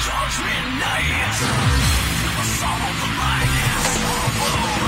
Judgment night, the song of the light